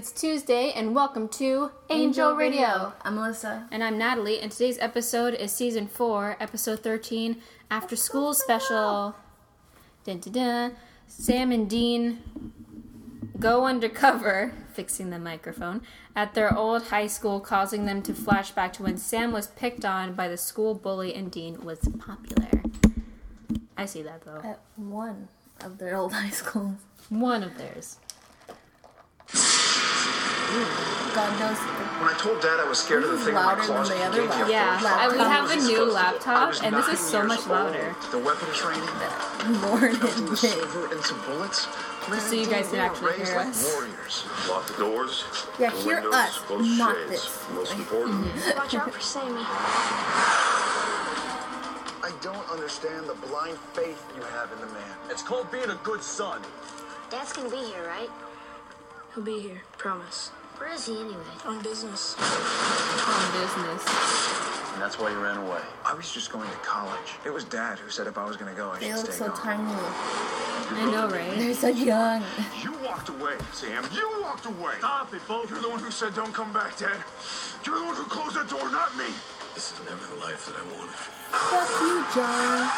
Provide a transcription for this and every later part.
it's Tuesday, and welcome to Angel, Radio. I'm Melissa. And I'm Natalie, and today's episode is season 4, episode 13, After School Special. Dun, dun, dun. Sam and Dean go undercover, fixing the microphone, at their old high school, causing them to flash back to when Sam was picked on by the school bully and Dean was popular. I see that though. At one of their old high schools. One of theirs. God knows. When I told Dad I was scared of the This is thing in my louder than closet, the he other gave me a laptop. Yeah, we have a new supposed to do? laptop, and this is so much louder. The weapon training, More melting than the this. silver into bullets. Man, so you guys can actually hear us. warriors. Lock the doors. Yeah, the hear windows, us, not shades. this. Most important. Watch out for Sammy. I don't understand the blind faith you have in the man. It's called being a good son. Dad's gonna be here, right? He'll be here, promise. Where is he anyway? On business. On business. And that's why you ran away. I was just going to college. It was Dad who said if I was going to go, I They should look stay so gone. tiny. I know, right? They're so young. You walked away, Sam. You walked away. Stop it, both. You're the one who said don't come back, Dad. You're the one who closed that door, not me. This is never the life that I wanted. For you. Fuck you, John.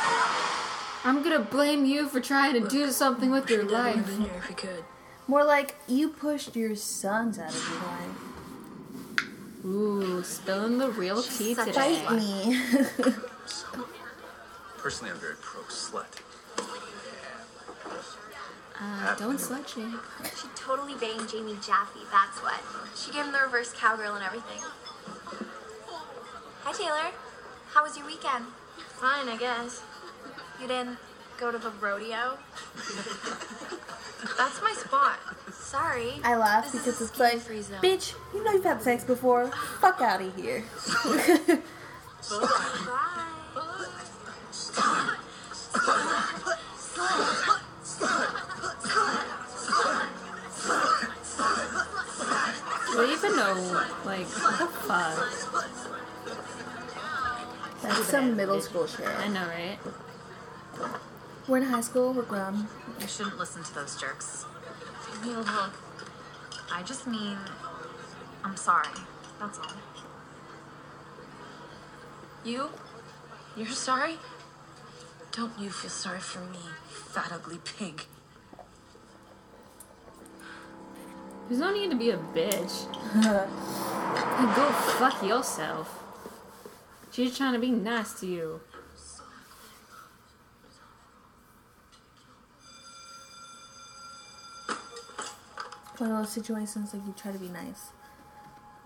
I'm gonna blame you for trying to do something with your Dad would have life. been here if he could. More like you pushed your sons out of your life. Ooh, spilling the real tea such a today. Fight me. Personally, I'm very pro slut. Uh, don't slut shame. She totally banged Jamie Jaffe, that's what. She gave him the reverse cowgirl and everything. Hi, Taylor. How was your weekend? Fine, I guess. You didn't go to the rodeo? That's my spot. Sorry. I laugh This because a it's like, free zone. bitch, you know you've had sex before. Fuck out of here. Bye. Do they even know, like, what the fuck? That's some middle school shit. I know, right? We're in high school. We're grown. You shouldn't listen to those jerks. Look, I just mean, I'm sorry. That's all. You? You're sorry? Don't you feel sorry for me, fat ugly pig? There's no need to be a bitch. Hey, Go fuck yourself. She's trying to be nice to you. One of those situations like you try to be nice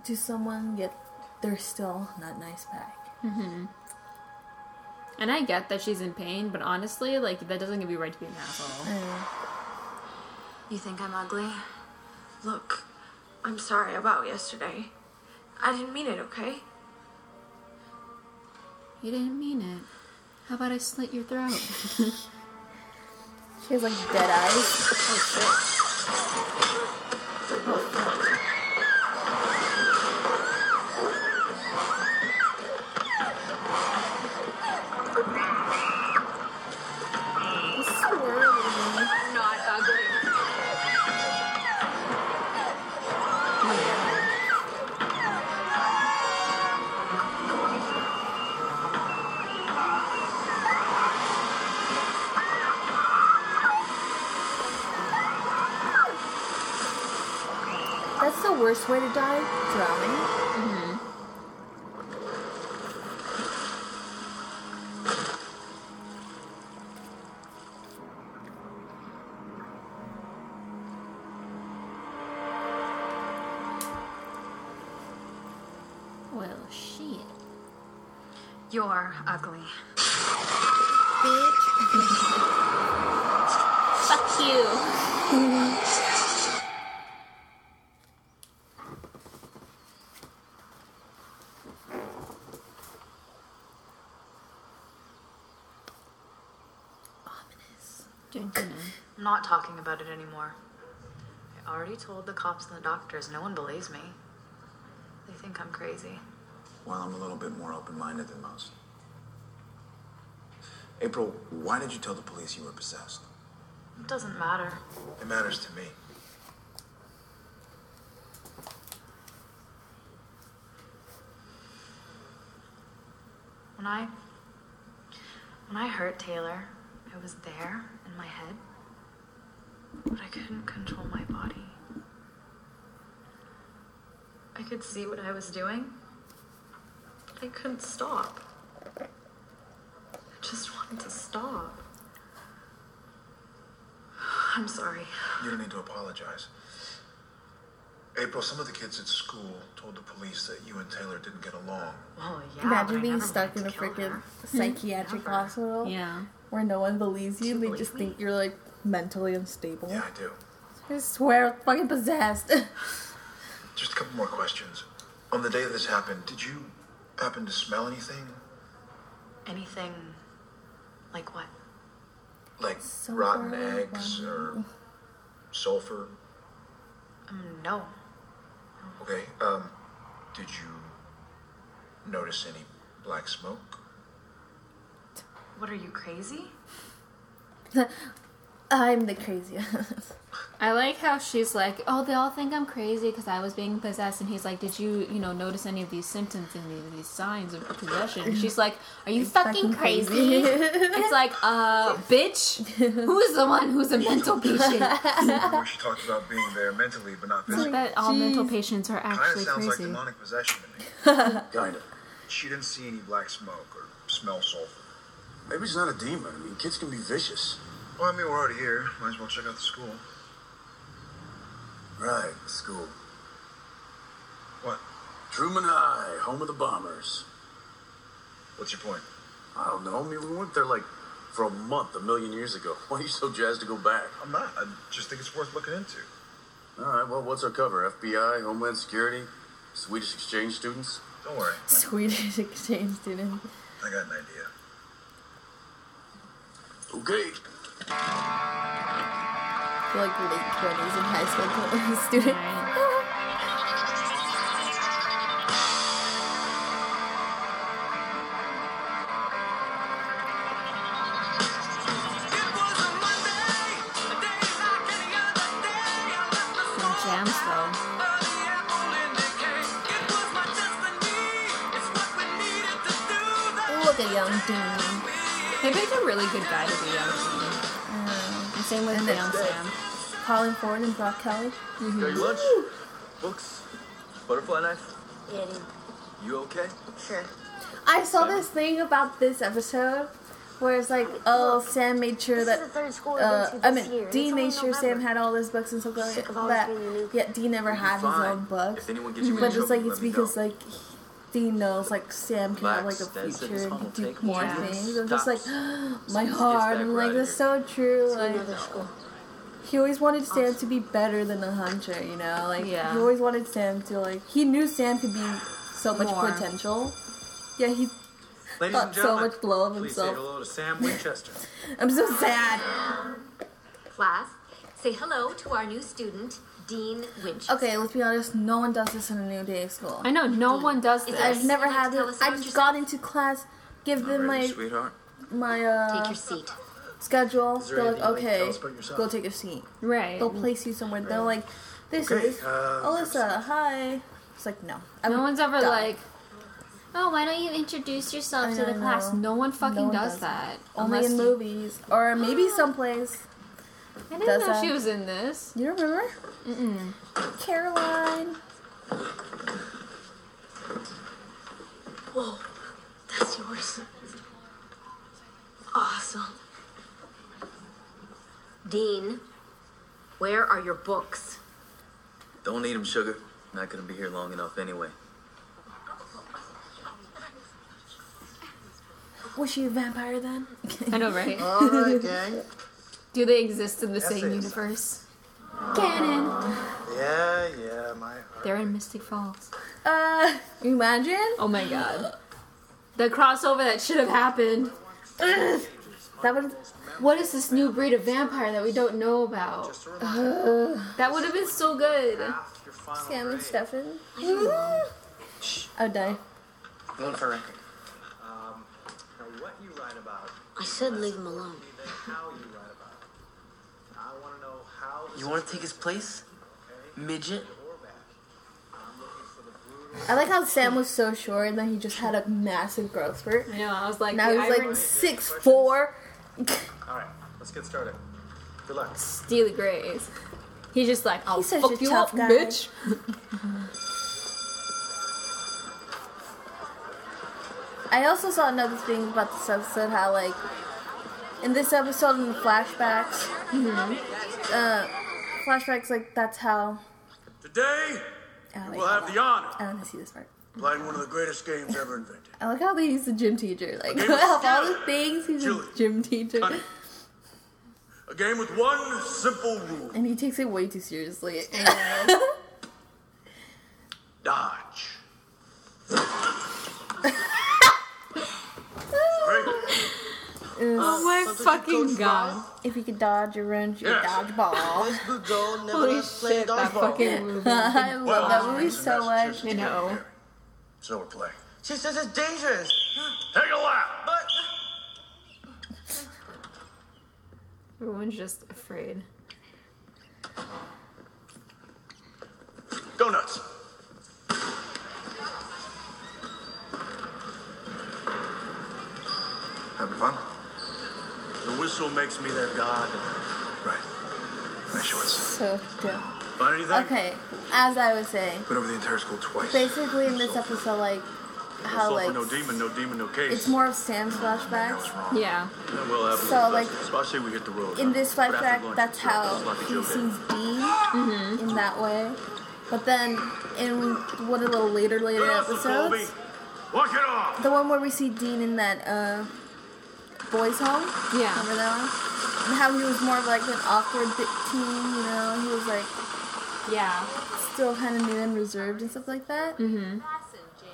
to someone, yet they're still not nice back. Mm-hmm. And I get that she's in pain, but honestly, like, that doesn't give you right to be an asshole. You think I'm ugly? Look, I'm sorry about yesterday. I didn't mean it, okay? You didn't mean it. How about I slit your throat? She has like dead eyes. oh shit. Not worst way to die. Drowning. Mm-hmm. Well, shit. You're ugly. told the cops and the doctors. No one believes me. They think I'm crazy. Well, I'm a little bit more open minded than most. April, why did you tell the police you were possessed? It doesn't matter. It matters to me. When I when I hurt Taylor, I was there in my head, but I couldn't control my body. I could see what I was doing. but I couldn't stop. I just wanted to stop. I'm sorry. You don't need to apologize. April, some of the kids at school told the police that you and Taylor didn't get along. Well, yeah. but Imagine being stuck in a to freaking psychiatric Never. hospital Yeah. where no one believes you. You They believe just me? think you're like mentally unstable. Yeah, I do. I swear, I'm fucking possessed. Just a couple more questions. On the day this happened, did you happen to smell anything? Anything like what? Like Sulfur, rotten eggs wow. or sulfur? Um, no. Okay. Um, did you notice any black smoke? What are you crazy? I'm the craziest. I like how she's like, oh, they all think I'm crazy because I was being possessed, and he's like, did you, you know, notice any of these symptoms and these, these signs of possession? And she's like, are you fucking, fucking crazy? crazy. it's like, uh, bitch, who's the one who's a mental patient? Where she talked about being there mentally but not I physically. bet all mental patients are actually Kind of actually sounds like crazy. demonic possession to me. Kinda. She didn't see any black smoke or smell sulfur. Maybe it's not a demon. I mean, kids can be vicious. Well, I mean, we're already here. Might as well check out the school. Right, the school. What? Truman High, home of the bombers. What's your point? I don't know. I mean, we went there like for a month a million years ago. Why are you so jazzed to go back? I'm not. I just think it's worth looking into. All right, well, what's our cover? FBI, Homeland Security, Swedish exchange students? Don't worry. Swedish exchange student. I got an idea. Okay. Like late 20s in high school student. And same Sam. Colin Ford and Brock Kelly. Got your lunch? Books? Butterfly knife? Yeah, dude. You okay? Sure. I saw this thing about this episode where it's like, oh, Sam made sure This that. is the third school Uh, we've I mean, year. Dean made only sure Sam had all his books and stuff like Sick of always that. being unique. Yeah, Dean never had his own books. If anyone gets you But it's like it's because know. like Dean knows like Sam can have like a Relax, that's it. future and can do more more things. I'm just like my As soon as he gets heart. I'm like outta that's so true. Like he always wanted Sam to be better than a hunter. You know, like Yeah. he always wanted Sam to like he knew Sam could be so much More. potential. Yeah, he Ladies thought and so gentlemen, much blow of please say hello to Sam Winchester. I'm so sad. Class, say hello to our new student, Dean Winchester. Okay, let's be honest. No one does this in a new day of school. I know no one does this. I've never had to it. I about just got into class, give them Ready, my sweetheart? my uh Take your seat. schedule. They're like, anything you'd like to okay, tell us about yourself? go take a seat. Right. They'll place you somewhere. They're like, this Okay, is uh, Alyssa. Hi. It's like no. I No one's ever die. like, oh, why don't you introduce yourself I to the know, class? no. No one fucking No one does, does that. only in movies or maybe someplace. I didn't know that. she was in this. You don't remember? Mm-mm. Caroline. Whoa, that's yours. Awesome. Dean, where are your books? Don't need them, sugar. Not gonna be here long enough anyway. Was she a vampire then? I know, right? All right, gang. Do they exist in the same universe? Canon. Yeah, yeah, my heart. They're in Mystic Falls. Uh, imagine. Oh my god. The crossover that should have happened. Ugh. That would. What is this new breed of vampire that we don't know about? Uh, That would have been so good. Sam and Stefan. I'd die. One for record. Um, now, what you write about, I said leave him alone. then how you write about it. I want to know how. You wanna take his place? Midget? I like how Sam was so short and then he just had a massive growth spurt. I know. I was like, Now he's like irony- six four. All right, let's get started. Good luck. Steely Grays. He's just like, I'll He's such fuck a you tough up, guy. bitch. I also saw another thing about this episode how like in this episode in the flashbacks, uh, flashbacks like that's how. Today, Oh, we'll have the honor I want to see this part. playing one of the greatest games ever invented. I like how they use the gym teacher. Like of all the things, he's Julie. a gym teacher, Honey. A game with one simple rule. and he takes it way too seriously. Dodge. Oh my fucking god. If you could dodge or run your Yes. dodgeball. Holy shit, that fucking movie. I love that movie so much. You know. So we're playing. She says it's dangerous. Take a lap. But Everyone's just afraid. Go nuts. Having fun? The whistle makes me their god. Right. Nice shorts. So dope. Find anything? Okay, as I was saying, Been over the entire school twice. basically in this episode, like how like no demon, no demon, no case. it's more of Sam's That flashbacks. Yeah. Yeah, well, have So, like, especially we hit the road. In this flashback, lunch, that's how he Joe sees day. Dean in that way. But then in one of the later later Good hustle, Colby. episodes, Walk it off. the one where we see Dean in that uh, boys' home. Yeah. Remember that one? And how he was more of like an awkward bit teen, you know? He was like Yeah. still kind of new and reserved and stuff like that. Mm-hmm.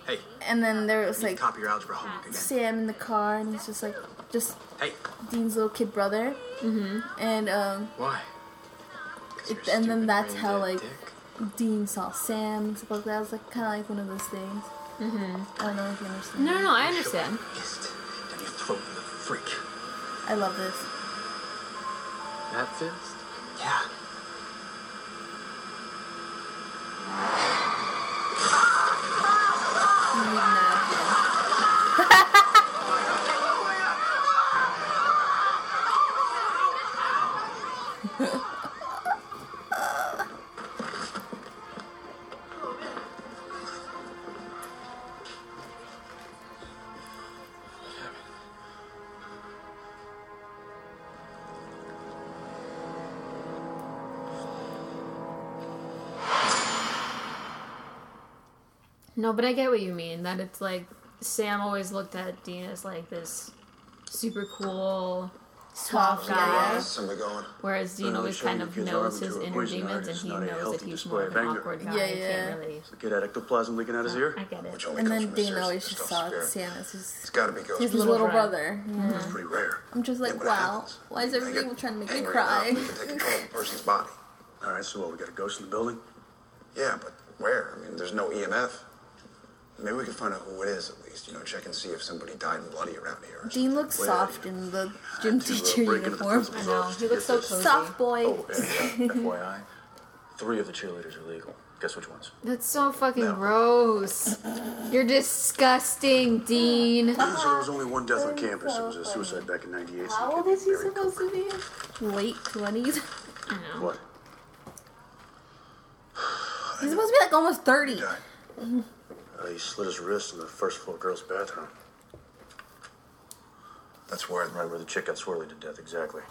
Hey, And then there was like copy your algebra homework again. Sam in the car, and he's just like just Hey, Dean's little kid brother. Mm-hmm. And um, why? it, and then that's how like Dean saw Sam and stuff like that. It was like kind of like one of those things. Mm-hmm. I don't know if you understand. No, no, no, I understand. Fist freak. I love this. That fist? No, but I get what you mean. That it's like Sam always looked at Dean as like this super cool, suave Tough, guy, yeah, yeah. Somebody going. whereas Dean Really always kind of knows his inner demons, and he knows that he's more of display an awkward guy. Yeah, yeah. really. The kid had ectoplasm leaking out his ear? I get it. And then Dean always just saw spirit. Sam as his, It's gotta be his little little, brother. brother. It's pretty rare. I'm just like, Yeah, but it wow, why is They everything get trying to make me cry? enough, can take control of a person's body. All right, so what? We got a ghost in the building? Yeah, but where? I mean, there's no EMF. Maybe we can find out who it is at least. You know, check and see if somebody died bloody around here. Dean looks Well, soft in the gym to, uh, teacher break uniform. principal's I know. He looks so this. cozy. Soft boy. Oh, and uh, FYI, three of the cheerleaders are legal. Guess which ones? That's so fucking No. gross. You're disgusting, Dean. There was only one death on campus. It was a suicide back in 98. How old is he supposed to be? Late 20s? I know. What? He's supposed to be like almost 30. Died. Uh, he slit his wrist in the first floor girls' bathroom. That's where Right where the chick got swirly to death, exactly.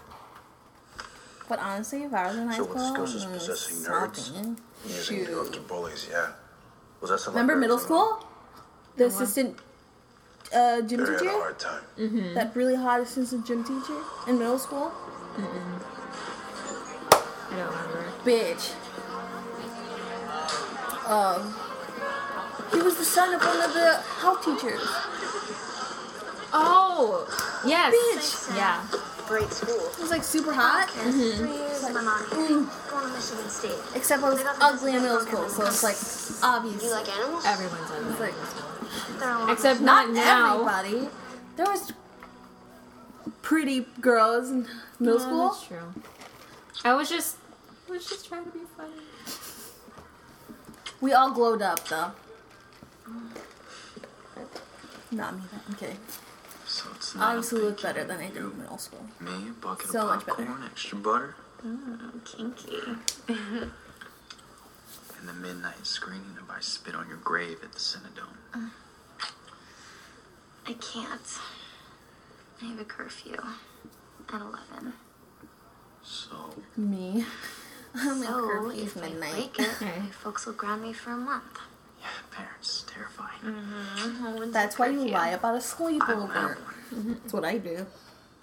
But honestly, if I was in high So school, what's Ghost is mm, possessing something. using Shoot. drugs to bullies. Yeah. Was that something? Remember like middle that? school? The assistant uh, gym Barry had a hard time. Mm-hmm. That really hot assistant gym teacher in middle school? I don't remember. Bitch. Um, he was the son of one of the health teachers. Oh, yes. Bitch. Yeah. Great school. He was like super hot, Three years in my mom. Going to Michigan State. except I was ugly in middle school, so it's like obvious. You like animals? Everyone's on It's like Except not not now. everybody. There was pretty girls in middle No, school. That's true. I was just, I was just trying to be funny. We all glowed up though. Not me. I'm kidding. So it's not Obviously, look better than I to did in middle school. Me, a bucket So of much better. popcorn, extra butter, Mm, kinky. and the midnight screening of I Spit on Your Grave at the Cinedome. I can't. I have a curfew at 11. So, Me. I'm so, curfew's if I midnight. break it, folks will ground me for a month. Yeah, parents, terrifying. Mm-hmm. That's why you lie about a sleepover. have That's what I do.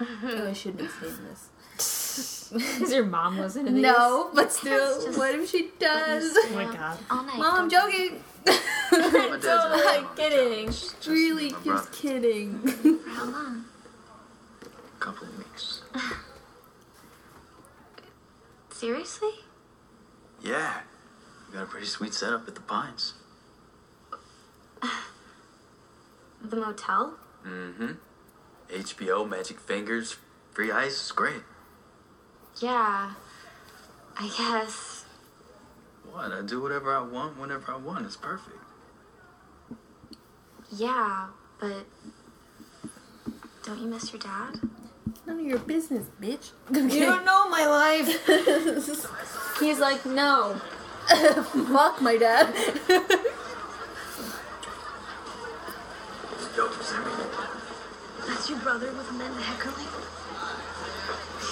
Oh, I shouldn't be saying this. Does your mom listen to these? No, but still, just- what if she does? Oh my god. All night. Mom, I'm joking. My dad's so, at like, kidding. Just Really, just brother. kidding. For how long? A couple of weeks. Seriously? Yeah, we got a pretty sweet setup at the Pines. The motel? Mm-hmm. HBO, Magic Fingers, free ice, it's great. Yeah. I guess. What? I do whatever I want whenever I want. It's perfect. Yeah, but. Don't you miss your dad? None of your business, bitch. You don't know my life. He's like, no. Fuck my dad. Your brother with Amanda Heckerly?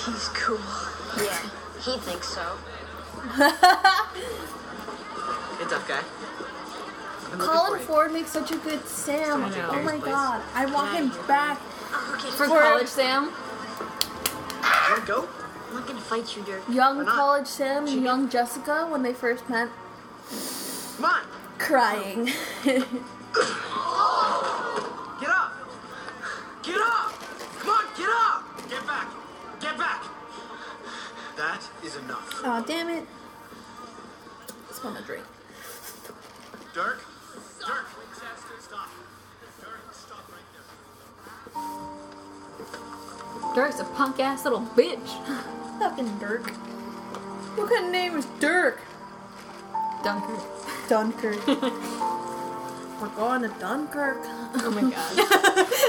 He's cool. Yeah, he thinks so. It's okay. Colin Ford makes such a good Sam. I. Oh my god. I want him back. Oh, okay. For For- college Sam? You wanna go? I'm not gonna fight you, Dirk. Young Why not? college Sam and young Jessica when they first met, Come on. crying. Get up. Come on, get up. Get back. Get back. That is enough. Aw, damn it. Just want a drink. Dirk. Dirk. Stop. Dirk, stop right there. Dirk's a punk ass little bitch. Fucking Dirk. What kind of name is Dirk? Dunkirk. Dunkirk. We're going to Dunkirk. Oh my god.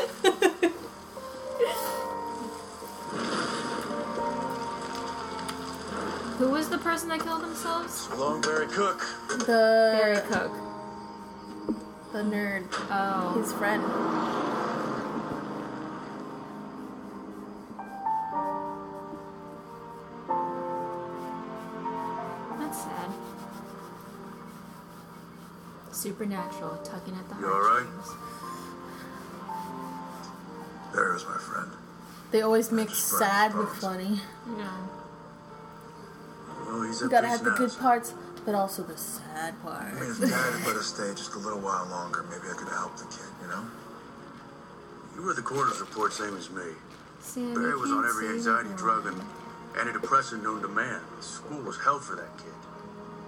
was the person that killed themselves? Long Barry Cook. The Barry Cook. the nerd, Oh. his friend. That's sad. Supernatural, tugging at the You alright? There's my friend. They always mix sad with funny. No. Well, he's You at gotta have the good parts, but also the sad parts. I mean, parts. if Dad had let us stay just a little while longer, maybe I could have helped the kid, you know? You were the coroner's report, same as me. Sam, Barry was on every anxiety drug and antidepressant known to man. The school was hell for that kid.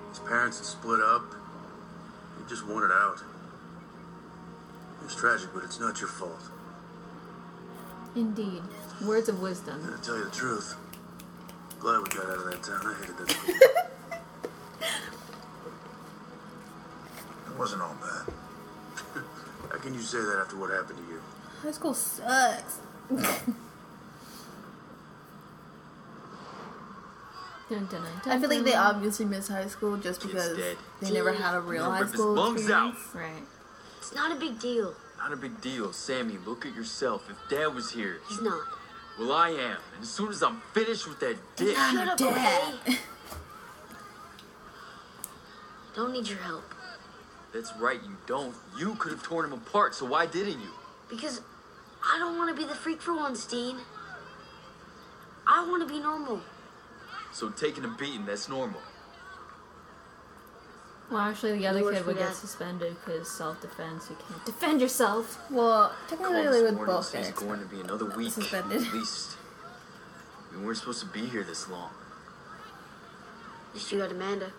His parents had split up. He just wanted out. It's tragic, but it's not your fault. Indeed. Words of wisdom. And to tell you the truth, glad we got out of that town. I hated that school. It wasn't all bad. How can you say that after what happened to you? High school sucks. Dun, dun, dun, I feel like they obviously miss high school just because dead. they never had a real Gonna high rip his school lungs experience. Right. It's not a big deal. Not a big deal. Sammy, look at yourself. If Dad was here. He's not. Well, I am. And as soon as I'm finished with that dick. Shut up, Dad. okay? Don't need your help. That's right, you don't. You could have torn him apart, so why didn't you? Because I don't want to be the freak for once, Dean. I want to be normal. So taking a beating, that's normal. Well, actually, the other kid would get Dad. suspended because self-defense. You can't defend yourself. Well, technically Colin's they would warning both us he's going to be another week suspended. at least. We weren't supposed to be here this long. At least you got Amanda.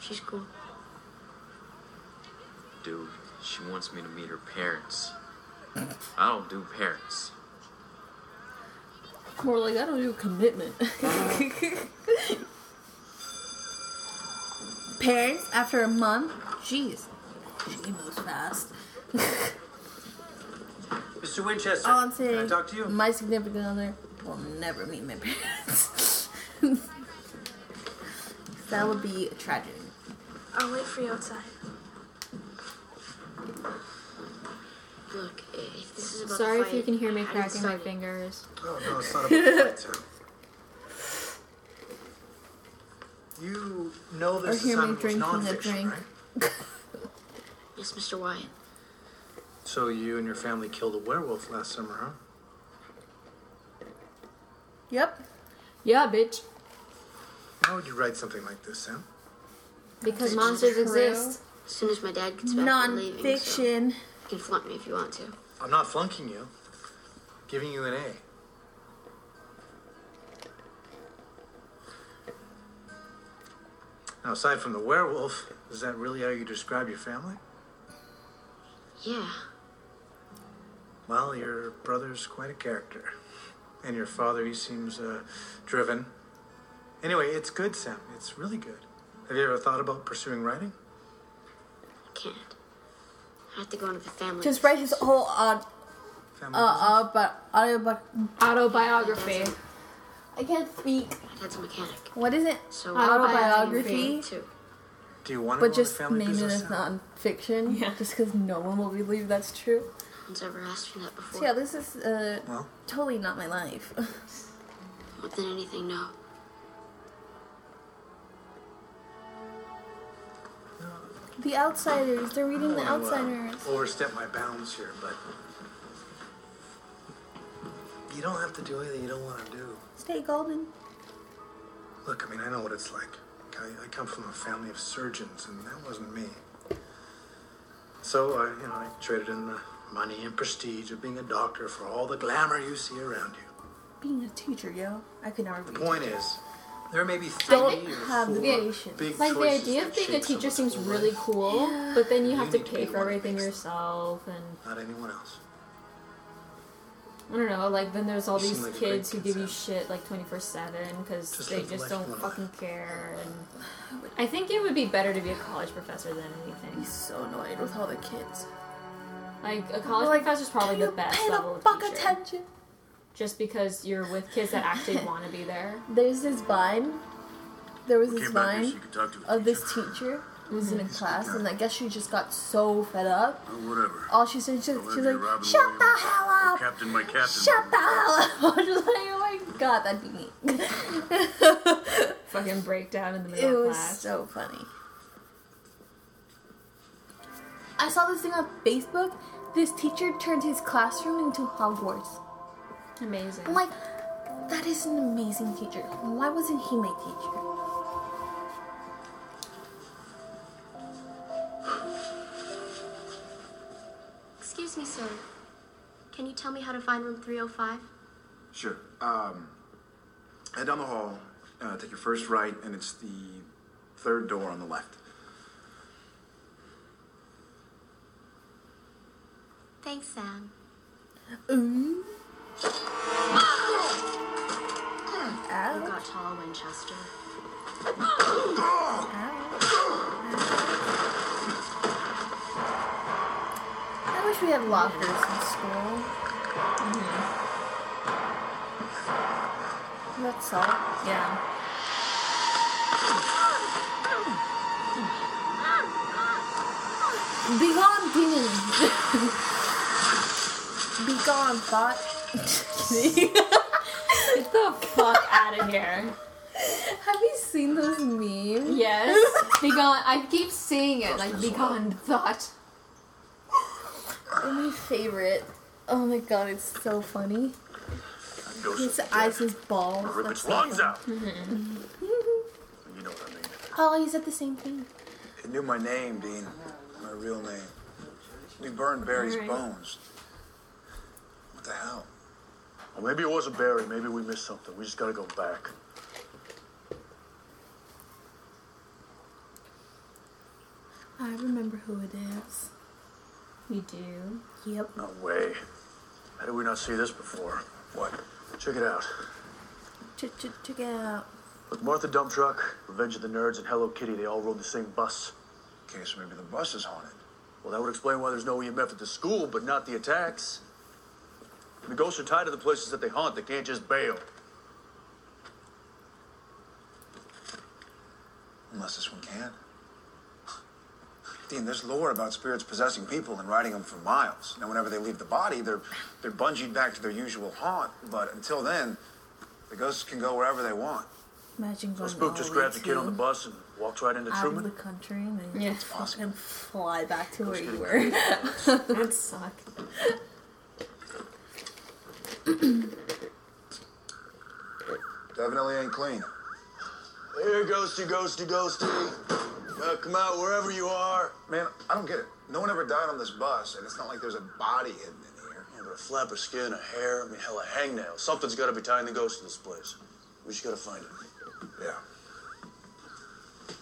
She's cool. Dude, she wants me to meet her parents. I don't do parents. More like I don't do commitment. Parents, after a month, jeez, she moves fast. Mr. Winchester, All I'm can I talk to you? my significant other will never meet my parents. that would be a tragedy. I'll wait for you outside. Look, if this is about Sorry the if you can hear me cracking my fingers. Oh, no, it's not about the fight, Sam. You know Or this hear me assignment was drinking a nonfiction, drink. right? Yes, Mr. Wyatt. So you and your family killed a werewolf last summer, huh? Yep. Yeah, bitch. Why would you write something like this, Sam? Because It's monsters exist. As soon as my dad gets back from leaving, so Non-fiction. you can flunk me if you want to. I'm not flunking you. Giving you an A. Now, aside from the werewolf, is that really how you describe your family? Yeah. Well, your brother's quite a character. And your father, he seems uh, driven. Anyway, it's good, Sam. It's really good. Have you ever thought about pursuing writing? I can't. I have to go into the family. Just write his whole uh, Family uh, uh, but audio, Autobiography. I can't speak. My dad's a mechanic. What is it? So Autobiography. too. Do you want to But go into just family name it as now? non-fiction. Yeah. Just because no one will believe that's true. No one's ever asked me that before. So yeah, this is uh, Well, totally not my life. More than anything, no. the Outsiders. They're reading The I don't uh, Outsiders. overstep my bounds here, but you don't have to do anything you don't want to do. Stay golden. Look, I mean, I know what it's like. I, I come from a family of surgeons, and that wasn't me. So I, you know, I traded in the money and prestige of being a doctor for all the glamour you see around you. Being a teacher, yo. I could never be. The a point is, there may be three or have the four patience. big Like the idea of being a teacher seems really cool, but then you You have to pay for the one that everything yourself, and Not anyone else. I don't know. Like then there's all You these like kids who give you shit like twenty four seven because they just don't one fucking care. And I think it would be better to be a college professor than anything. He's so annoyed with all the kids. Like a college Like, professor's probably can the you best pay level the of fuck teacher. attention. Just because you're with kids that actually want to be there. There's this vine. There was this Came vine so you could talk to a of this teacher who was in a mm-hmm. class, and I guess she just got so fed up. Oh, whatever. All she said, she, she's like, Robin "Shut Williams. the hell up! Captain, my captain. Shut the hell up!" I was just like, "Oh my god, that'd be me." Fucking breakdown in the middle It of was class. so funny. I saw this thing on Facebook. This teacher turned his classroom into Hogwarts. Amazing. I'm like, that is an amazing teacher. Why wasn't he my teacher? Excuse me, sir. Can you tell me how to find room 305? Sure. Um, head down the hall, uh, take your first right, and it's the third door on the left. Thanks, Sam. Ooh. You got tall, Winchester. I wish we had lockers in school. Mm-hmm. That's all. Yeah. Be gone, demon. Be gone, thought. Get the fuck out of here. Have you seen those memes? Yes. Be gone. I keep seeing it. Like, be gone, thought. Oh, my favorite. Oh my god, it's so funny. His eyes, his balls. Rip its so lungs funny. out. You know what I mean. Oh, he said the same thing. It knew my name, Dean. My real name. We burned Barry's Alright. bones. What the hell? Well, maybe it wasn't Barry. Maybe we missed something. We just gotta go back. I remember who it is. You do. Yep. No way. How did we not see this before? What? Check it out. Ch ch check it out. With Martha Dump Truck, Revenge of the Nerds, and Hello Kitty, they all rode the same bus. Okay, so maybe the bus is haunted. Well, that would explain why there's no EMF at the school, but not the attacks. The ghosts are tied to the places that they haunt. They can't just bail. Unless this one can. Dean, there's lore about spirits possessing people and riding them for miles. Now, whenever they leave the body, they're they're bungeed back to their usual haunt. But until then, the ghosts can go wherever they want. Imagine So going Spook all just the way grabs a kid on the bus and walks right into out of the country and then Yeah. it's just fucking fly back to where you were. That'd suck. Definitely ain't clean. Here, ghosty, ghosty, ghosty. Uh, come out wherever you are. Man, I don't get it. No one ever died on this bus, and it's not like there's a body hidden in here. Yeah, but a flap of skin, a hair, I mean, hell, a hangnail. Something's got to be tying the ghost to this place. We just got to find it. Yeah.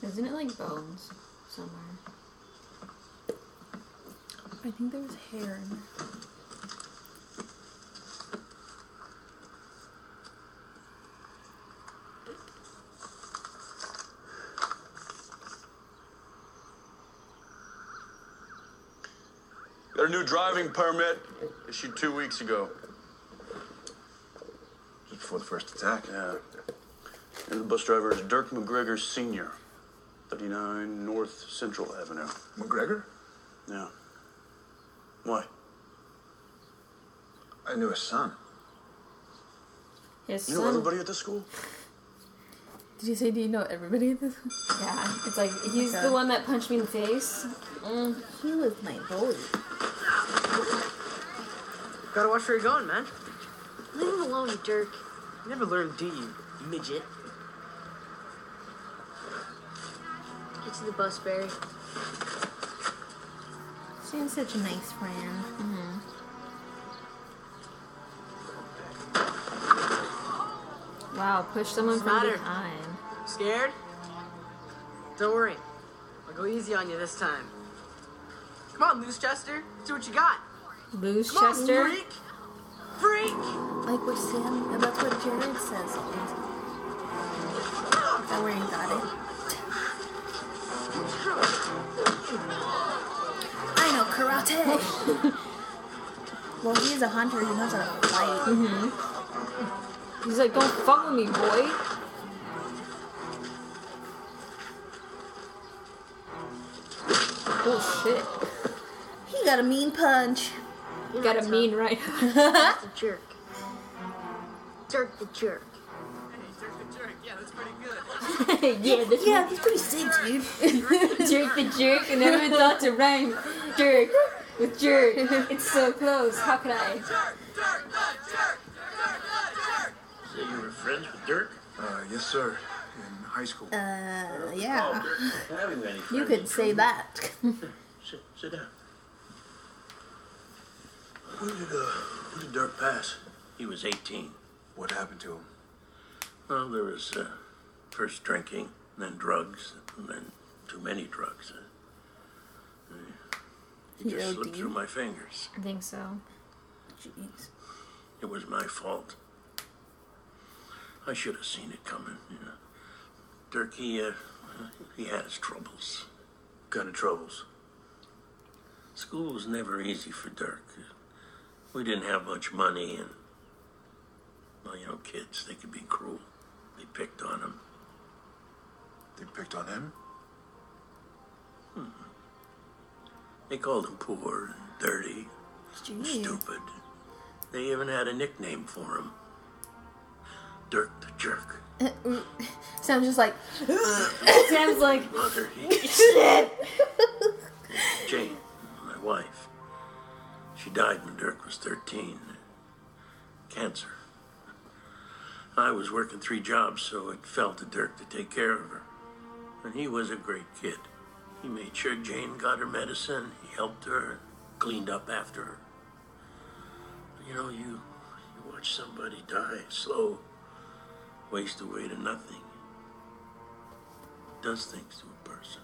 Isn't it like bones somewhere? I think there was hair in there. Got a new driving permit issued two weeks ago. Just before the first attack. Yeah. And the bus driver is Dirk McGregor Sr., 39 North Central Avenue. McGregor? Yeah. Why? I knew his son. His You know son. everybody at the school? Did you say, do you know everybody in this? Yeah, it's like he's Okay. the one that punched me in the face. Mm. He was my bully. Gotta watch where you're going, man. Leave him alone, you jerk. You never learn, do you, midget? Get to the bus, Barry. Seems such a nice friend. Mm-hmm. Wow, push someone What's the from matter? behind. Scared? Don't worry. I'll go easy on you this time. Come on, Loose Chester. See what you got. Loose Come on, Chester. freak. Freak. Like what Sam, and that's what Jared says. Is that where you got it? I know karate. well, he's a hunter. He knows how to fight. Mm-hmm. He's like, don't fuck with me, boy. Oh shit. He got a mean punch. You Got a mean right. the jerk. Dirk the jerk. Yeah, that's pretty good. yeah, that's Yeah, he's pretty sick, dude. jerk the jerk, and never thought to rhyme jerk with jerk. It's so close. How could I? So you were friends with Dirk? Uh, yes, sir. In high school. Uh, yeah. I You could say that. Sit, sit down. When did, uh, when did Dirk pass? He was 18. What happened to him? Well, there was uh, first drinking, then drugs, and then too many drugs. Uh, he He just slipped OD'd? through my fingers. I think so. Jeez. It was my fault. I should have seen it coming. You know. Dirk, he, uh, he had his troubles. Kind of troubles. School was never easy for Dirk. We didn't have much money, and well, you know, kids they could be cruel. They picked on him. They picked on him? Hmm. They called him poor, and dirty, and stupid. They even had a nickname for him. Dirk the Jerk. Sounds just like. Sounds like Mother, he, shit. Jane, my wife. She died when Dirk was 13. Cancer. I was working three jobs, so it fell to Dirk to take care of her. And he was a great kid. He made sure Jane got her medicine, he helped her, cleaned up after her. You know, you, you watch somebody die slow, waste away to nothing. Does things to a person.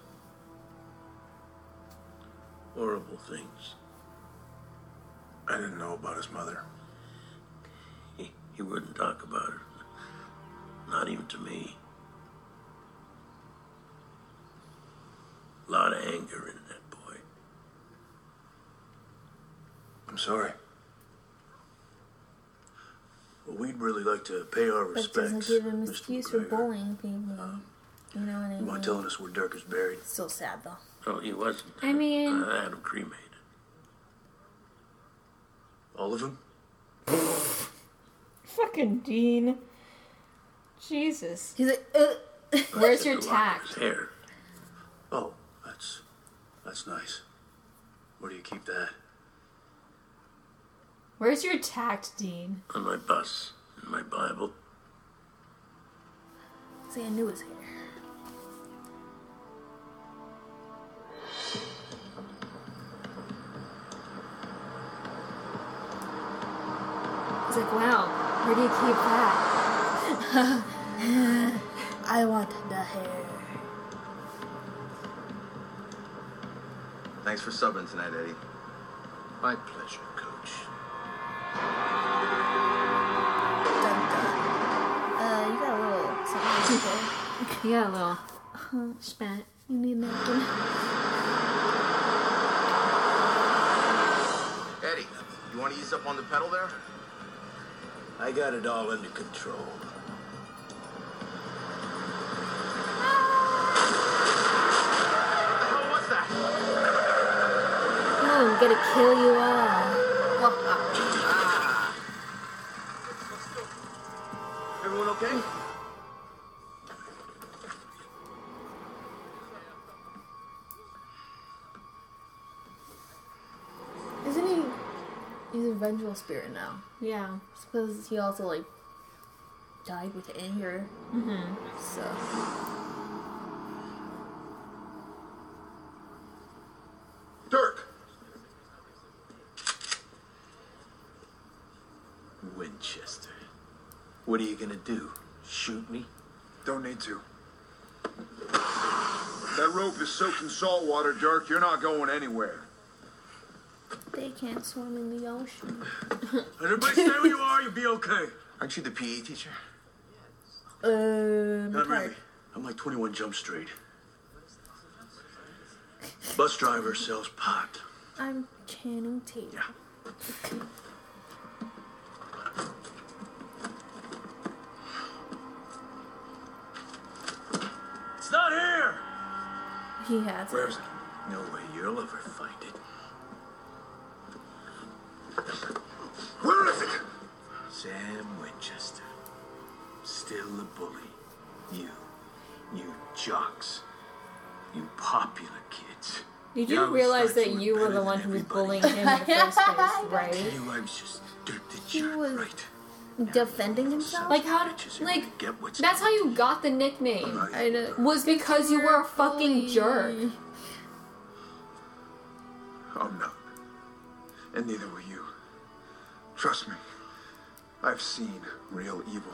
Horrible things. I didn't know about his mother. He, he wouldn't talk about her. Not even to me. A lot of anger in that boy. I'm sorry. Well, we'd really like to pay our But respects. doesn't give him Mr. excuse for bullying people. You know what I You mean? mind telling us where Dirk is buried? So sad though. Oh, he wasn't. I mean, uh, I had him cremated. All of them? fucking Dean. Jesus. He's like, uh. Where's your Just a tact? Hair. Oh, that's that's nice. Where do you keep that? Where's your tact, Dean? On my bus, in my Bible. See, I knew his hair. Like, wow, where do you keep that? I want the hair. Thanks for subbing tonight, Eddie. My pleasure, Coach. Uh, you got a little something there. You got a little spat. You need a napkin. Eddie, you want to ease up on the pedal there? I got it all under control. Oh, I'm gonna kill you all. He's a vengeful spirit now. Yeah. Because he also like died with anger. Mm-hmm. So Dirk! Winchester. What are you gonna do? Shoot me? Don't need to. That rope is soaked in salt water, Dirk. You're not going anywhere. They can't swim in the ocean. Everybody stay where you are, you'll be okay. Aren't you the PE teacher? Um, Not really. I'm like 21 Jump Street. Bus driver sells pot. I'm Channing Tatum. Yeah. It's not here! He has Where it. is it? No way you'll ever find Sam Winchester. Still the bully. You. You jocks. You popular kids. Did Yeah, I you realize that you you were were the one who was bullying him in the first place, Tell right? you I was just Dirk the He jerk, was right? defending himself. Like how? Like Get what's that's how you got the nickname. I know. Was because you were a fucking jerk. I'm not. And neither were you. Trust me. I've seen real evil.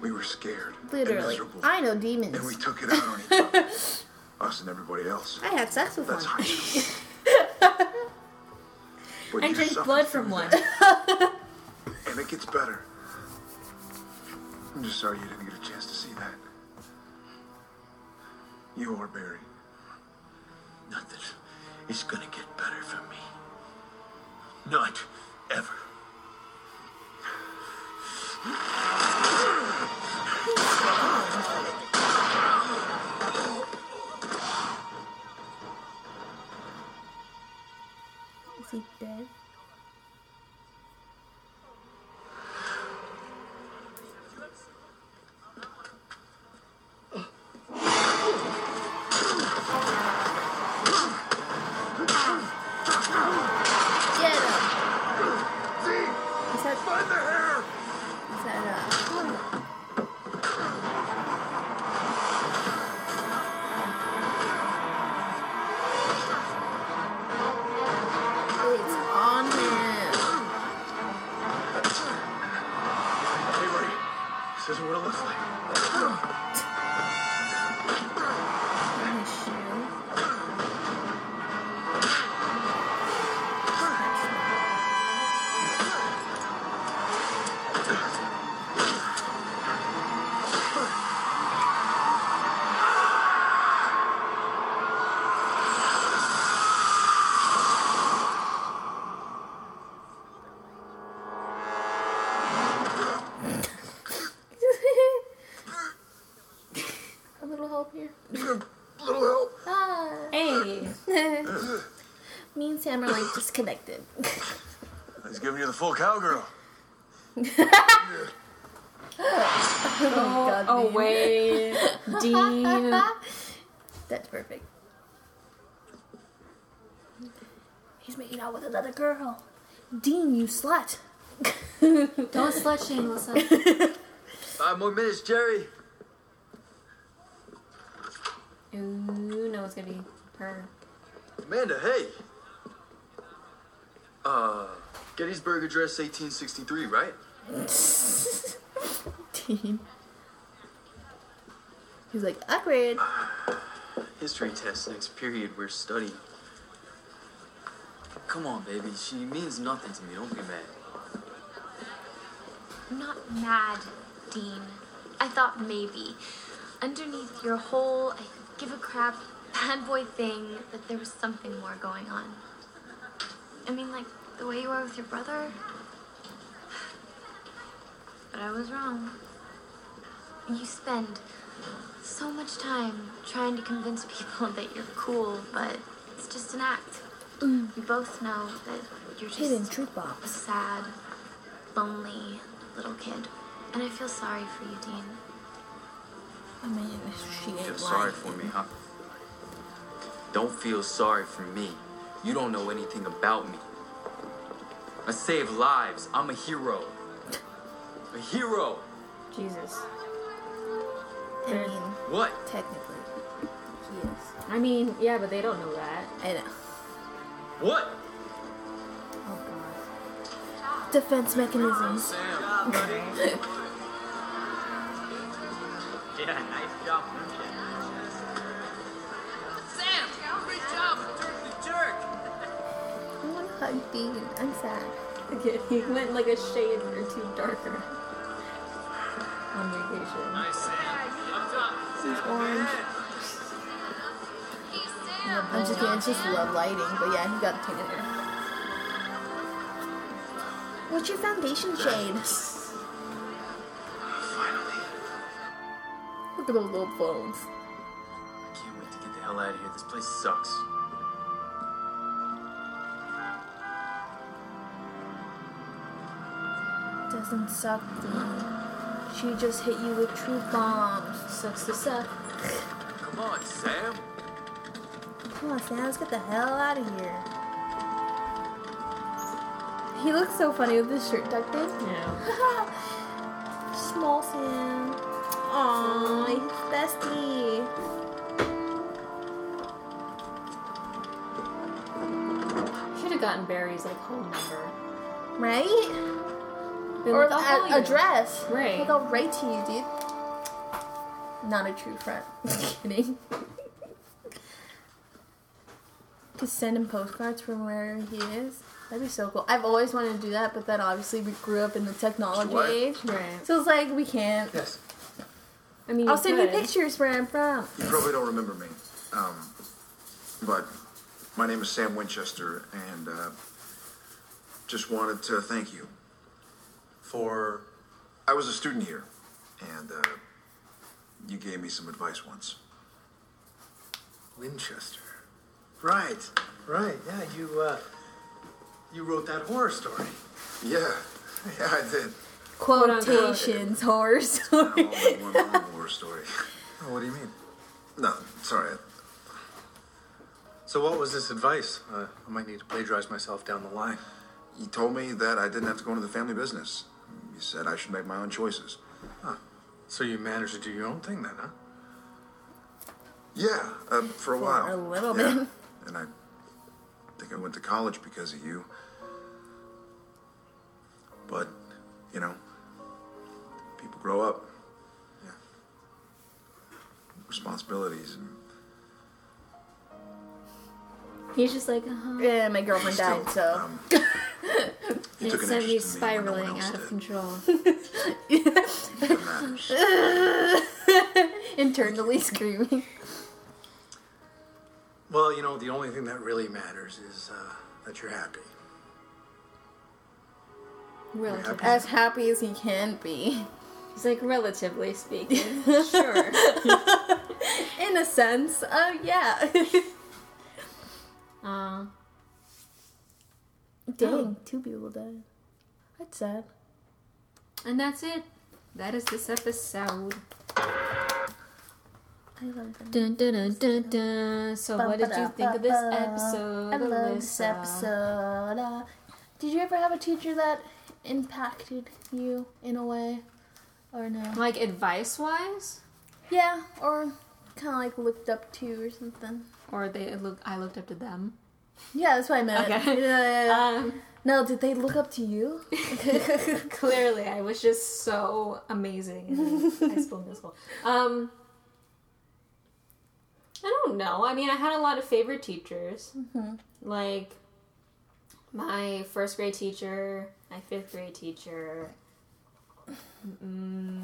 We were scared. Literally, miserable. I know demons. And we took it out on each other. Us and everybody else. I had sex with That's one. high I drank blood from one. And it gets better. I'm just sorry you didn't get a chance to see that. You are Barry. Nothing is gonna get better for me. Not ever. Thank you. Another girl. Dean, you slut. Don't slut shame, Melissa. Five more minutes, Jerry. Ooh, no, it's gonna be her. Amanda, hey. Uh, Gettysburg Address 1863, right? Dean. He's like, awkward. History test next period we're studying. Come on, baby. She means nothing to me. Don't be mad. I'm not mad, Dean. I thought maybe, underneath your whole I give a crap bad boy thing, that there was something more going on. I mean, like the way you are with your brother. But I was wrong. You spend so much time trying to convince people that you're cool, but it's just an act. We both know that you're just Hidden truth a sad, lonely little kid. And I feel sorry for you, Dean. I mean, she ain't Feel ain't sorry lying. for me, huh? Don't feel sorry for me. You don't know anything about me. I save lives. I'm a hero. A hero. Jesus. I mean, What? technically, he is. I mean, yeah, but they don't know that. I know. What? Oh god. Defense mechanisms. Yeah, nice job, Sam, great job with Dirk the Jerk. I want to hug Dean. I'm sad. Okay, he went like a shade or two darker on vacation. Nice, Sam. Up. He's orange. I'm just kidding. It's just love lighting. But yeah, he got a tinted What's your foundation shade? Finally. Look at those little phones. I can't wait to get the hell out of here. This place sucks. Doesn't suck. She just hit you with truth bombs. Sucks to suck. Come on, Sam. Come on, Sam. Let's get the hell out of here. He looks so funny with his shirt tucked in. Yeah. Small Sam. Aww, his bestie. Should have gotten Barry's like home number. Right? Been or like, I'll a, you. dress. Right. Like, oh, I'll write to you, dude. Not a true friend. Just Kidding. To send him postcards from where he is. That'd be so cool. I've always wanted to do that, but then obviously we grew up in the technology What? age. Right. So it's like we can't. Yes. I mean, I'll send you could. pictures where I'm from. You probably don't remember me, um, but my name is Sam Winchester, and uh, just wanted to thank you for. I was a student here, and uh, you gave me some advice once. Winchester. Right, right. Yeah, you uh, you wrote that horror story. Yeah, yeah, I did. Quotations, horror story. One long story. Oh, what do you mean? No, sorry. So, what was this advice? Uh, I might need to plagiarize myself down the line. You told me that I didn't have to go into the family business. You said I should make my own choices. Huh. So you managed to do your own thing then, huh? Yeah, uh, for a For while. a little Yeah. bit. And I think I went to college because of you. But, you know, people grow up. Yeah. Responsibilities and He's just like, uh-huh. Yeah, my girlfriend died, so. um, And you took an sent me interest in me when no spiraling out of did. control. Internally screaming. Well, you know, the only thing that really matters is uh, that you're happy. Relatively. As happy as he can be. He's like, relatively speaking. sure. In a sense, uh, yeah. Uh, Dang, two people died. That's sad. And that's it. That is this episode. I love them. Dun, dun, dun. So, what did you think of this episode? I love this episode. Uh, did you ever have a teacher that impacted you in a way, or no? Like advice wise, Yeah, or kind of like looked up to or something. or they look. I looked up to them. Yeah, that's what I meant. Okay. Yeah, yeah, yeah. Um, no, did they look up to you? Clearly, I was just so amazing in High School Musical. Um, I don't know. I mean, I had a lot of favorite teachers. Mhm. Like my first grade teacher, my fifth grade teacher, mm,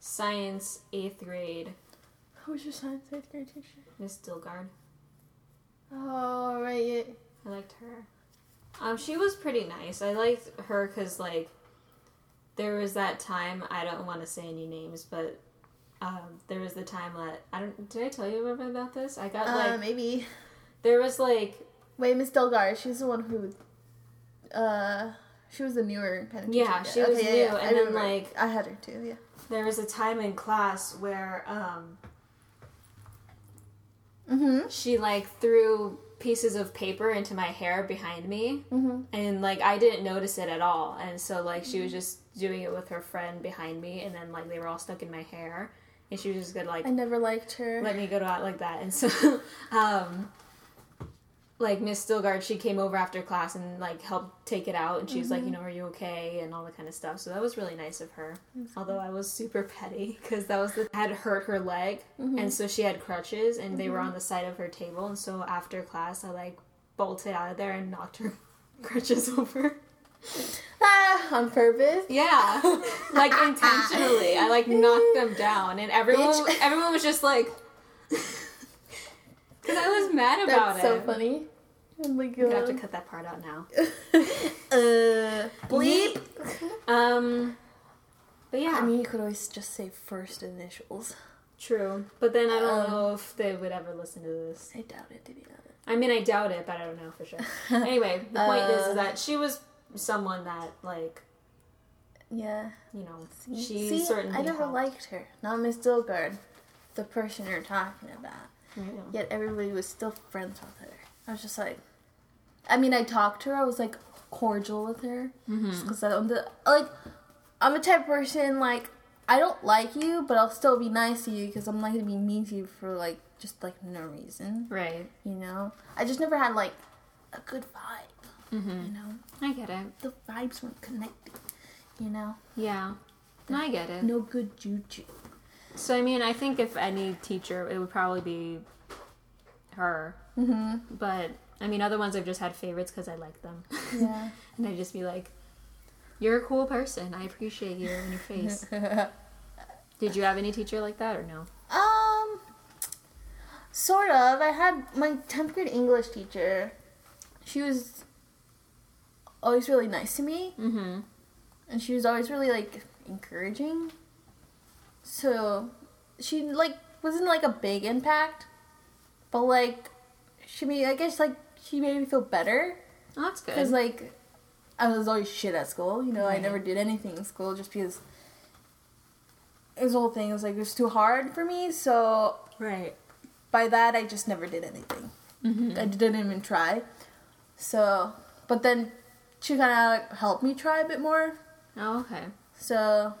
science eighth grade, Who was your science eighth grade teacher? Miss Dilgard. Oh, right. Yeah. I liked her. Um, she was pretty nice. I liked her because like there was that time. I don't want to say any names, but um, there was the time that I don't. Did I tell you about this? I got Uh, like maybe. there was like Wait, Miss Delgar. She's the one who. Uh, she was the newer kind of. Yeah, she was yeah, new, yeah, I and then, remember. like- I had her too. Yeah. there was a time in class where um Mm-hmm. she like threw pieces of paper into my hair behind me Mm-hmm. and like I didn't notice it at all and so like she was just doing it with her friend behind me and then like they were all stuck in my hair and she was just gonna like I never liked her. let me go out like that. And so um like miss stilgard she came over after class and like helped take it out. And she was like Mhm. you know are you okay? and all that kind of stuff. So that was really nice of her. Although i was super petty because that was the had hurt her leg. Mhm. and so she had crutches and they were Mhm. on the side of her table. And so after class i like bolted out of there and knocked her crutches over Ah, on purpose. yeah like intentionally i like knocked them down and everyone Bitch. everyone was just like because i was mad about That's it so funny. Oh my I'm gonna have to cut that part out now. Uh, bleep. Um, but yeah, I mean, you could always just say first initials. true. But then I don't Um, know if they would ever listen to this. I doubt it, to be honest. I mean, I doubt it, but I don't know for sure. anyway, the point is, Uh, is that she was someone that, like, Yeah. you know, See, she see, certainly I never helped. liked her. Not Miss Dilgard, the person you're talking about. Right. Yet everybody was still friends with her. I was just like, I mean, I talked to her. I was like cordial with her, mm-hmm. because I'm the like, I'm a type of person like I don't like you, but I'll still be nice to you because I'm not gonna be mean to you for like just like no reason. Right. You know, I just never had like a good vibe. Mhm. You know, I get it. the vibes weren't connected. You know, Yeah. No, I get it. no good juju. So, I mean, I think if any teacher, it would probably be her. Mhm. But, I mean, other ones I've just had favorites because I like them. Yeah. and I'd just be like, you're a cool person. I appreciate you in your face. Did you have any teacher like that or no? Um, sort of. I had my 10th grade English teacher. She was always really nice to me. Mm-hmm. And she was always really, like, encouraging. So, she, like, wasn't, like, a big impact. But, like, she made, I guess, like, she made me feel better. Oh, that's good. Because, like, I was always shit at school. You know, I never did anything in school just because it was the whole thing. It was like, it was too hard for me. So, right. by that, I just never did anything. Mhm. I didn't even try. So, but then she kind of like, helped me try a bit more. Oh, okay. So,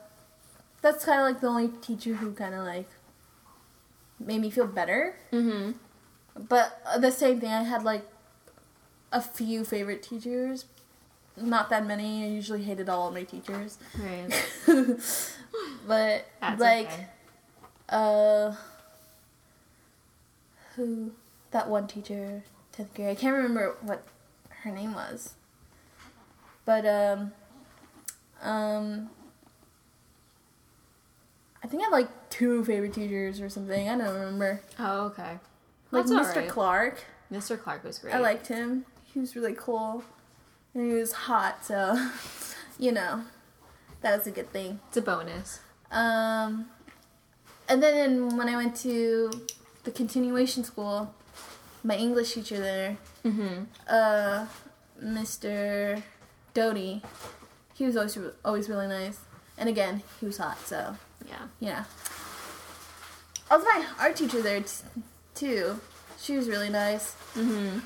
that's kind of like the only teacher who kind of like made me feel better. Mm-hmm. But the same thing, I had like a few favorite teachers. Not that many. I usually hated all of my teachers. Right. but That's like, okay. uh, who that one teacher, tenth grade. I can't remember what her name was. But um, um, I think I have like two favorite teachers or something. I don't remember. Oh, okay. Like That's Mr. right. Clark. Mr. Clark was great. I liked him. He was really cool. And he was hot, so you know. That was a good thing. It's a bonus. Um and then when I went to the continuation school, my English teacher there, Mm-hmm. uh Mr. Doty, he was always always really nice. And again, he was hot, so Yeah. yeah. I was my art teacher there t- too. She was really nice. Mm-hmm.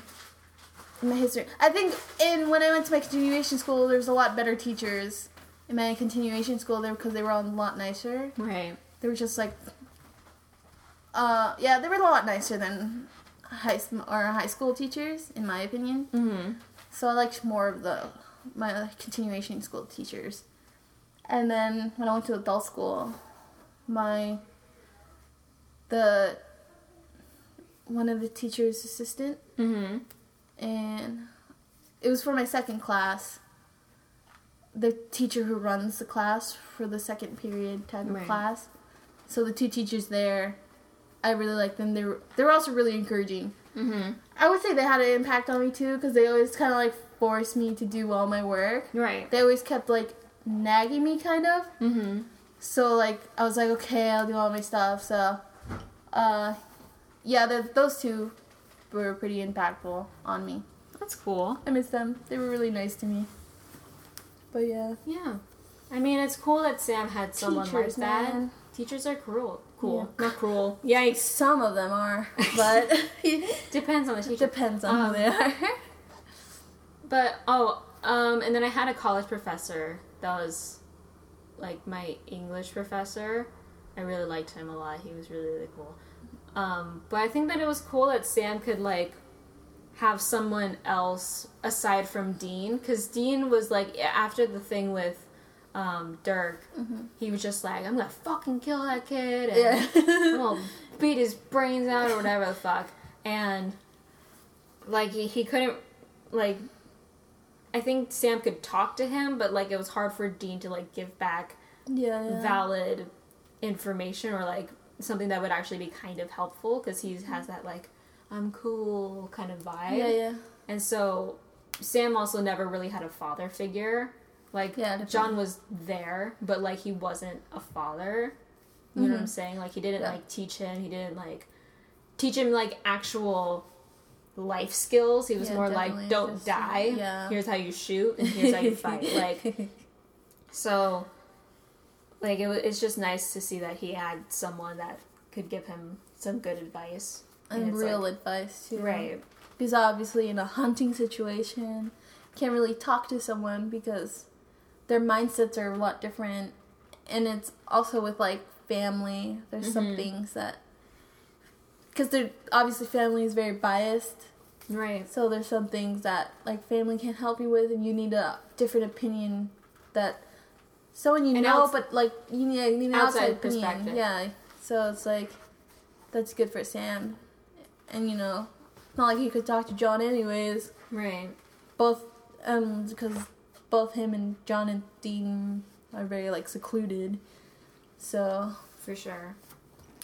My history. I think in when I went to my continuation school, there was a lot better teachers in my continuation school there because they were all a lot nicer. Right. They were just like, uh, yeah, they were a lot nicer than high or high school teachers, in my opinion. Mm-hmm. So I liked more of the my continuation school teachers. And then when I went to adult school, my the one of the teacher's assistant Mm-hmm. and it was for my second class. The teacher who runs the class for the second period type of Right. class. So the two teachers there, I really like them. They were they were also really encouraging. Mm-hmm. I would say they had an impact on me too because they always kind of like forced me to do all my work. Right. They always kept like nagging me kind of. Mm-hmm. So like I was like okay, I'll do all my stuff. So, uh, yeah, the, those two were pretty impactful on me. That's cool. I miss them. They were really nice to me. But yeah. Yeah. I mean, it's cool that Sam had someone Teachers, like that. man. Teachers are cruel. Cool. Yeah. Not cruel. Yikes. Some of them are, but Depends on the teacher. depends on Um, who they are. But oh, um, and then I had a college professor that was like my English professor. I really liked him a lot. He was really really cool. Um, but I think that it was cool that Sam could like have someone else aside from Dean, because Dean was like after the thing with um, Dirk, he was just like, "I'm gonna fucking kill that kid," and Yeah. I'm gonna beat his brains out or whatever the fuck, and like he, he couldn't like I think Sam could talk to him, but like it was hard for Dean to like give back yeah, yeah. valid information or like something that would actually be kind of helpful because he has that like I'm cool kind of vibe. Yeah, yeah. And so Sam also never really had a father figure. Like Yeah. John was there, but like he wasn't a father. You know what I'm Mhm. saying? Like he didn't Yeah. like teach him. He didn't like teach him like actual life skills. He was Yeah, more like don't Just, die. yeah. Here's how you shoot and here's how you fight. Like so like it, it's just nice to see that he had someone that could give him some good advice and it's real like- advice too. right Because obviously, in a hunting situation, can't really talk to someone because their mindsets are a lot different, and it's also with like family. There's some Mhm. things that because they're obviously family is very biased. Right So there's some things that like family can't help you with, and you need a different opinion that someone you An know, outs- but like you need, you need an outside outside, opinion. perspective. Yeah. So it's like that's good for Sam, and you know, not like he could talk to John anyways. right Both um because both him and John and Dean are very like secluded. So for sure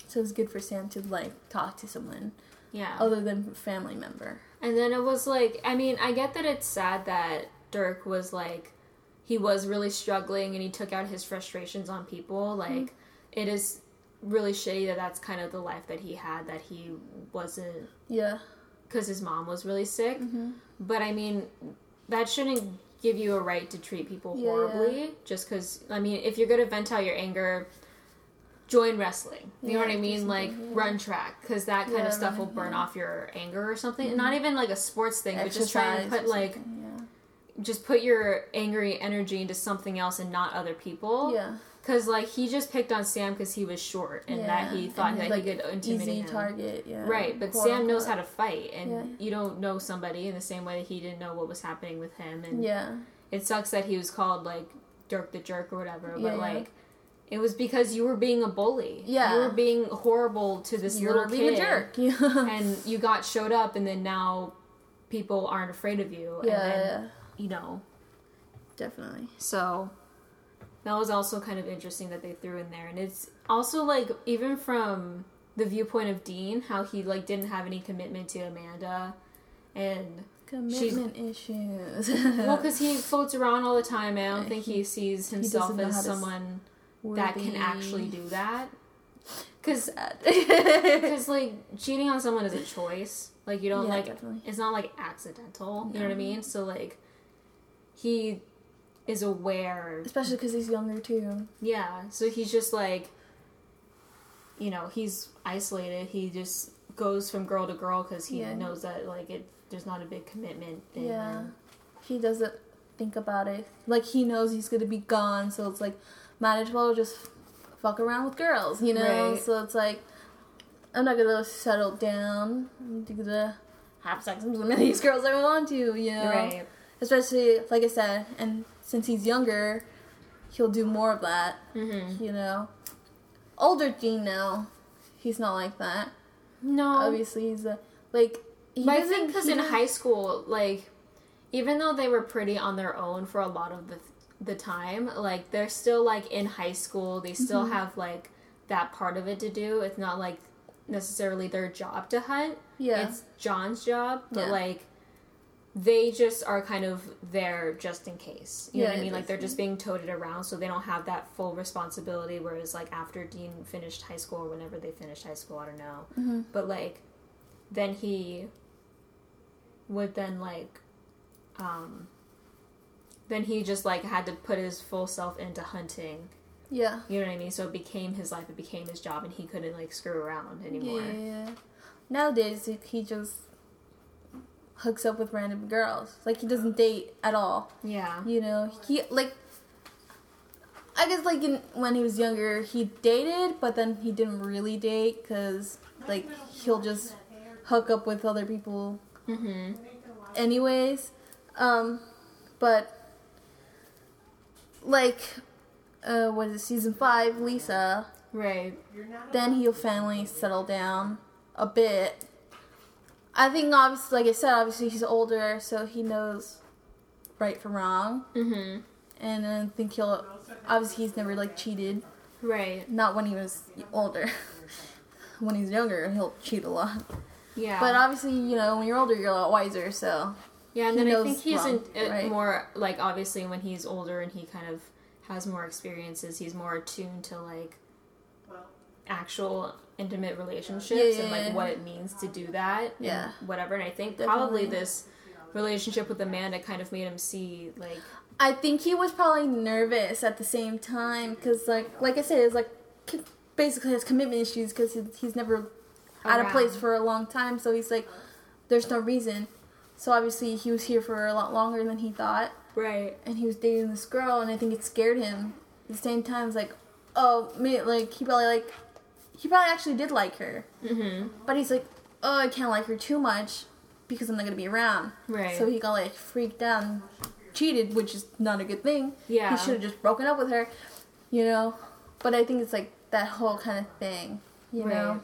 so it's good for Sam to like talk to someone yeah other than family member. And then it was like, I mean, I get that it's sad that Dirk was like, he was really struggling and he took out his frustrations on people. Like, it is really shitty that that's kind of the life that he had, that he wasn't, Yeah. because his mom was really sick. Mm-hmm. But I mean, that shouldn't give you a right to treat people Yeah, horribly just because, I mean, if you're going to vent out your anger, join wrestling. You know what I mean? Like yeah. run track because that kind Yeah, of stuff will burn yeah. off your anger or something. Mhm. Not even like a sports thing, but just try to put like just put your angry energy into something else and not other people. Yeah. Because like he just picked on Sam because he was short and that he thought and, that like, he could intimidate easy him. target, yeah, Right, but Sam knows how to fight, and Yeah. you don't know somebody in the same way that he didn't know what was happening with him. And Yeah. it sucks that he was called like Dirk the Jerk or whatever. Yeah, but yeah. like, it was because you were being a bully. Yeah. you were being horrible to this You little were being a kid. jerk, yeah. and you got showed up, and then now people aren't afraid of you. Yeah, and then, yeah. you know. Definitely. So that was also kind of interesting that they threw in there, and it's also like even from the viewpoint of Dean, how he like didn't have any commitment to Amanda, and she's Commitment issues. well, because he floats around all the time, I don't think he- he, sees himself how as to someone that can actually do that. Because, uh, Sad. like cheating on someone is a choice. Like you don't Yeah, like definitely. it's not like accidental. You know what I mean? So like he is aware Especially because he's younger too. Yeah, so he's just like, you know, he's isolated. He just goes from girl to girl because he Yeah. knows that like it. There's not a big commitment thing. Yeah. He doesn't think about it. Like he knows he's gonna be gone, so it's like might as well just fuck around with girls, you know? Right. So it's like I'm not gonna settle down. I'm gonna have sex with as many of these girls I want to, you know? Right. Especially like I said, and since he's younger, he'll do more of that. Mm-hmm. You know. Older Gene now, he's not like that. No. Obviously he's a like he But I think because in high school, like, even though they were pretty on their own for a lot of the the time, like they're still like in high school. They still Mhm. have like that part of it to do. It's not like necessarily their job to hunt. Yeah. It's John's job, but Yeah. like they just are kind of there just in case. You know what Yeah, I mean? Like they're just being toted around, so they don't have that full responsibility. Whereas like after Dean finished high school or whenever they finished high school, I don't know. Mhm. But like then he would then like um then he just like had to put his full self into hunting. Yeah. You know what I mean? So it became his life, it became his job and he couldn't like screw around anymore. Yeah. Nowadays, he just hooks up with random girls. Like he doesn't date at all. Yeah. You know, he like. I guess like in, when he was younger, he dated, but then he didn't really date because like he'll just hook up with other people. Mm-hmm. Anyways, um, but like, uh, what is it, season five? Lisa. Right. Then he'll finally settle down a bit. I think obviously, like I said, obviously he's older, so he knows right from wrong. Mm-hmm. And I think he'll obviously he's never like cheated. Right. Not when he was older. when he's younger, he'll cheat a lot. Yeah. But obviously, you know, when you're older, you're a lot wiser. So Yeah, and he then I think he's in, right? more like obviously when he's older and he kind of has more experiences, he's more attuned to like actual intimate relationships Yeah, and like what it means to do that. and Yeah. whatever. And I think probably this relationship with Amanda kind of made him see like I think he was probably nervous at the same time because, like, like I said, it's like basically has commitment issues because he's never out of place for a long time. So he's like, there's no reason. So obviously he was here for a lot longer than he thought. Right. And he was dating this girl, and I think it scared him. At the same time, it's like, oh, me, like he probably like, he probably actually did like her. Mm-hmm. But he's like, oh, I can't like her too much because I'm not gonna be around. Right. So he got like freaked out and cheated, which is not a good thing. Yeah. He should have just broken up with her, you know. But I think it's like that whole kind of thing, you know.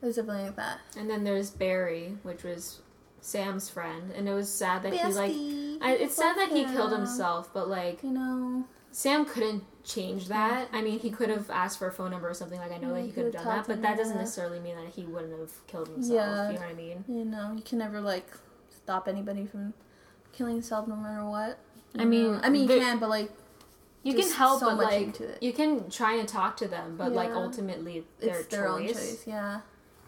It was definitely like that. And then there's Barry, which was Sam's friend, and it was sad that he like. I, it's sad that he killed himself, but like You know. Sam couldn't change that. I mean, he could have asked for a phone number or something. Like I know Yeah, that he could have done that, but that doesn't yeah. necessarily mean that he wouldn't have killed himself. Yeah. You know what I mean? You know, you can never like stop anybody from killing himself no matter what. I mean, know? I mean, you can, but like, You there's can help, so but like you can try and talk to them, but like ultimately their it's their own choice, choice. Yeah,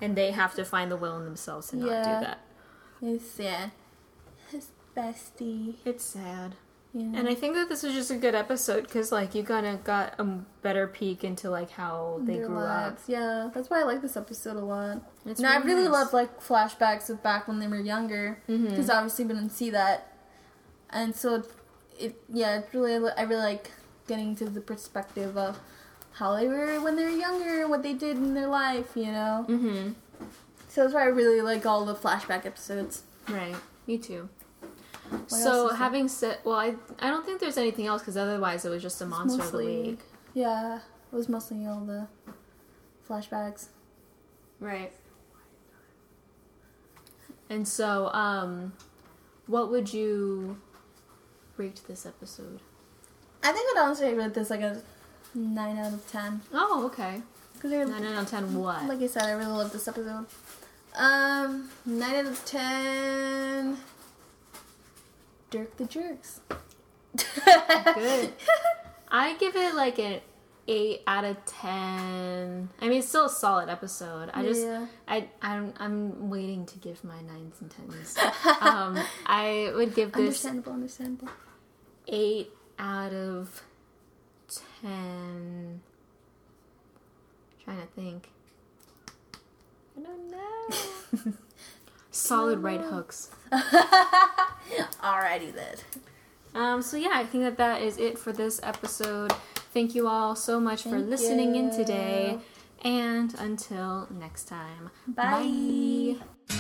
and they have to find the will in themselves to not Yeah. do that. It's sad. His bestie. It's sad. Yeah. And I think that this was just a good episode because like you kind of got a better peek into like how they Their grew lives. Yeah, that's why I like this episode a lot. It's and I really really nice. love like flashbacks of back when they were younger because obviously we didn't see that, and so it, it yeah, it's really I really like getting to the perspective of how they were when they were younger, what they did in their life, you know. Mm-hmm. So that's why I really like all the flashback episodes. Right. Me too. else so having said, well, I I don't think there's anything else because otherwise it was just a monster of the mostly- week. Yeah, it was mostly all the flashbacks. Right. And so, um, what would you rate this episode? I think I'd honestly rate this like a nine out of ten. Oh, okay. Nine out of ten. What? Like I said, I really love this episode. Um, nine out of ten. Dirk the Jerks. Good. I give it like an eight out of ten. I mean, it's still a solid episode. I just, Yeah. I, I'm, I'm waiting to give my nines and tens. um, I would give this Understandable, understandable. eight out of ten. Trying to think. I don't. Solid right hooks. Alrighty then. Um, so yeah, I think that that is it for this episode. Thank you all so much for Thank listening in today, and until next time, Bye. Bye.